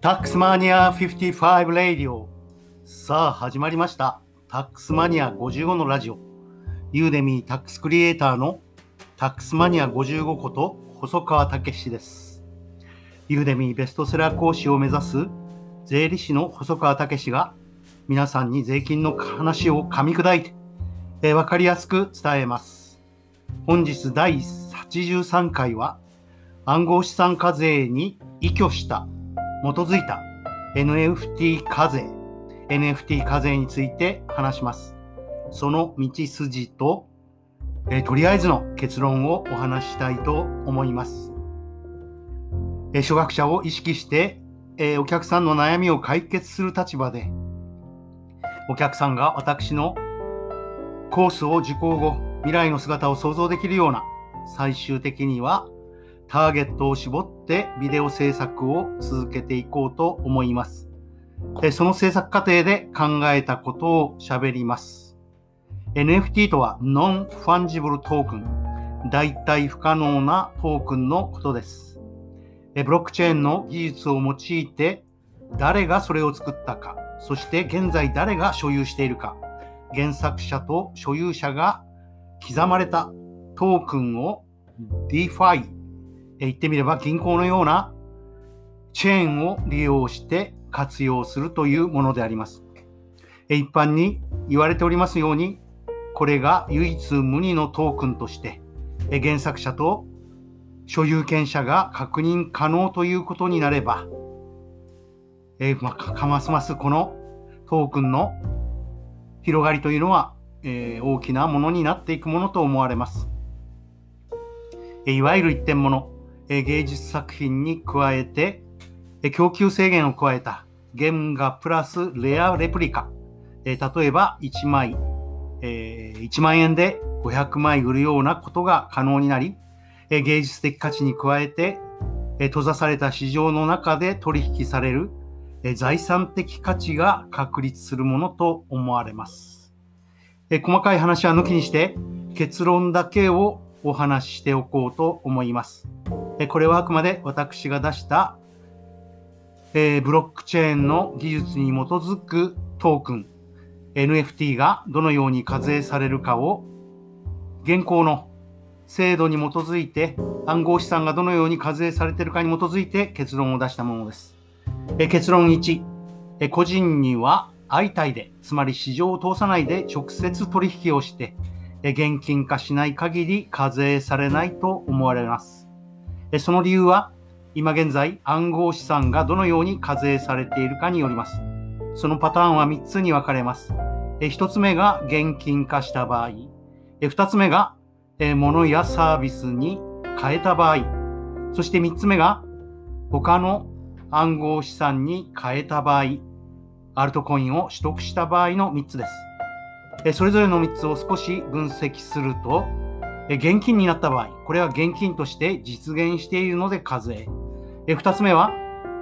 タックスマニア55レイディオさあ始まりました。タックスマニア55のラジオ。 Udemy タックスクリエイターのタックスマニア55こと細川武史です。 Udemy ベストセラー講師を目指す税理士の細川武史が皆さんに税金の話を噛み砕いて、えー、分かりやすく伝えます。本日第83回は暗号資産課税に依拠した基づいた NFT 課税、NFT 課税について話します。その道筋と、えとりあえずの結論をお話したいと思います。え初学者を意識して、えお客さんの悩みを解決する立場で、お客さんが私のコースを受講後、未来の姿を想像できるような、最終的にはターゲットを絞ってビデオ制作を続けていこうと思います。その制作過程で考えたことを喋ります。NFT とは non-fungible token、代替不可能なトークンのことです。ブロックチェーンの技術を用いて誰がそれを作ったか、そして現在誰が所有しているか、原作者と所有者が刻まれたトークンを DeFi 言ってみれば銀行のようなチェーンを利用して活用するというものであります。一般に言われておりますように、これが唯一無二のトークンとして、原作者と所有権者が確認可能ということになれば、えまあ、かますますこのトークンの広がりというのは、え、大きなものになっていくものと思われます。えいわゆる一点物、え芸術作品に加えて、え供給制限を加えた原画プラスレアレプリカ。え例えば1枚、え1万円で500枚売るようなことが可能になり、え芸術的価値に加えて、え閉ざされた市場の中で取引されるえ財産的価値が確立するものと思われます。え細かい話は抜きにして結論だけをお話ししておこうと思います。これはあくまで私が出した、えブロックチェーンの技術に基づくトークン NFT がどのように課税されるかを現行の制度に基づいて暗号資産がどのように課税されているかに基づいて結論を出したものです。え結論1え、個人には相対で、つまり市場を通さないで直接取引をして現金化しない限り課税されないと思われます。その理由は、今現在暗号資産がどのように課税されているかによります。そのパターンは3つに分かれます。1つ目が現金化した場合、2つ目が物やサービスに変えた場合、そして3つ目が他の暗号資産に変えた場合、アルトコインを取得した場合の3つです。それぞれの3つを少し分析すると、現金になった場合、これは現金として実現しているので課税。2つ目は、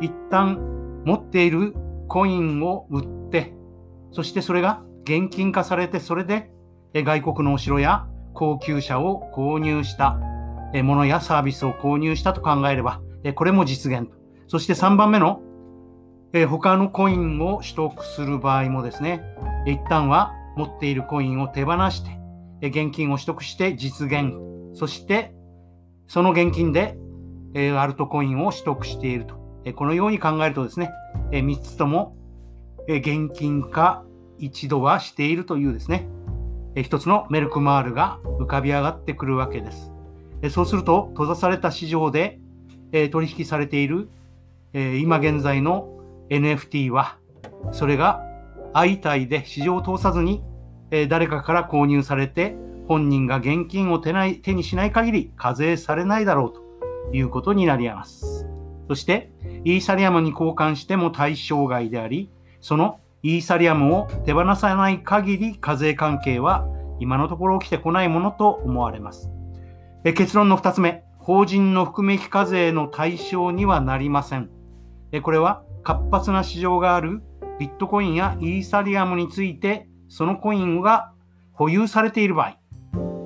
一旦持っているコインを売って、そしてそれが現金化されて、それで外国のお城や高級車を購入したものやサービスを購入したと考えれば、これも実現と。そして3番目の他のコインを取得する場合もですね、一旦は持っているコインを手放して、現金を取得して実現、そしてその現金でアルトコインを取得していると。このように考えるとですね、3つとも現金化一度はしているというですね、一つのメルクマールが浮かび上がってくるわけです。そうすると、閉ざされた市場で取引されている今現在の NFT は、それが相対で市場を通さずにえ誰かから購入されて本人が現金を手ない手にしない限り課税されないだろうということになります。そして、イーサリアムに交換しても対象外であり、そのイーサリアムを手放さない限り課税関係は今のところ起きてこないものと思われます。え結論の2つ目、法人の含め益課税の対象にはなりません。えこれは活発な市場があるビットコインやイーサリアムについてそのコインが保有されている場合、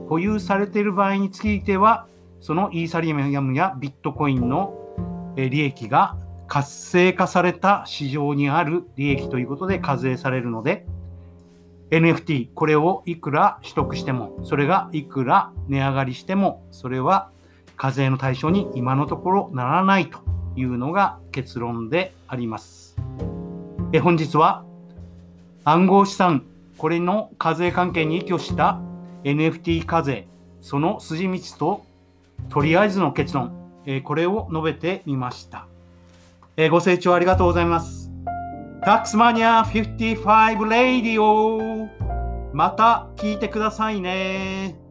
保有されている場合については、そのイーサリアムやビットコインの利益が活性化された市場にある利益ということで課税されるので、NFT、これをいくら取得しても、それがいくら値上がりしても、それは課税の対象に今のところならないというのが結論であります。え本日は暗号資産、これの課税関係に依拠した NFT 課税、その筋道ととりあえずの結論、えこれを述べてみました。えご清聴ありがとうございます。タックスマニア55レイディオまた聞いてくださいね。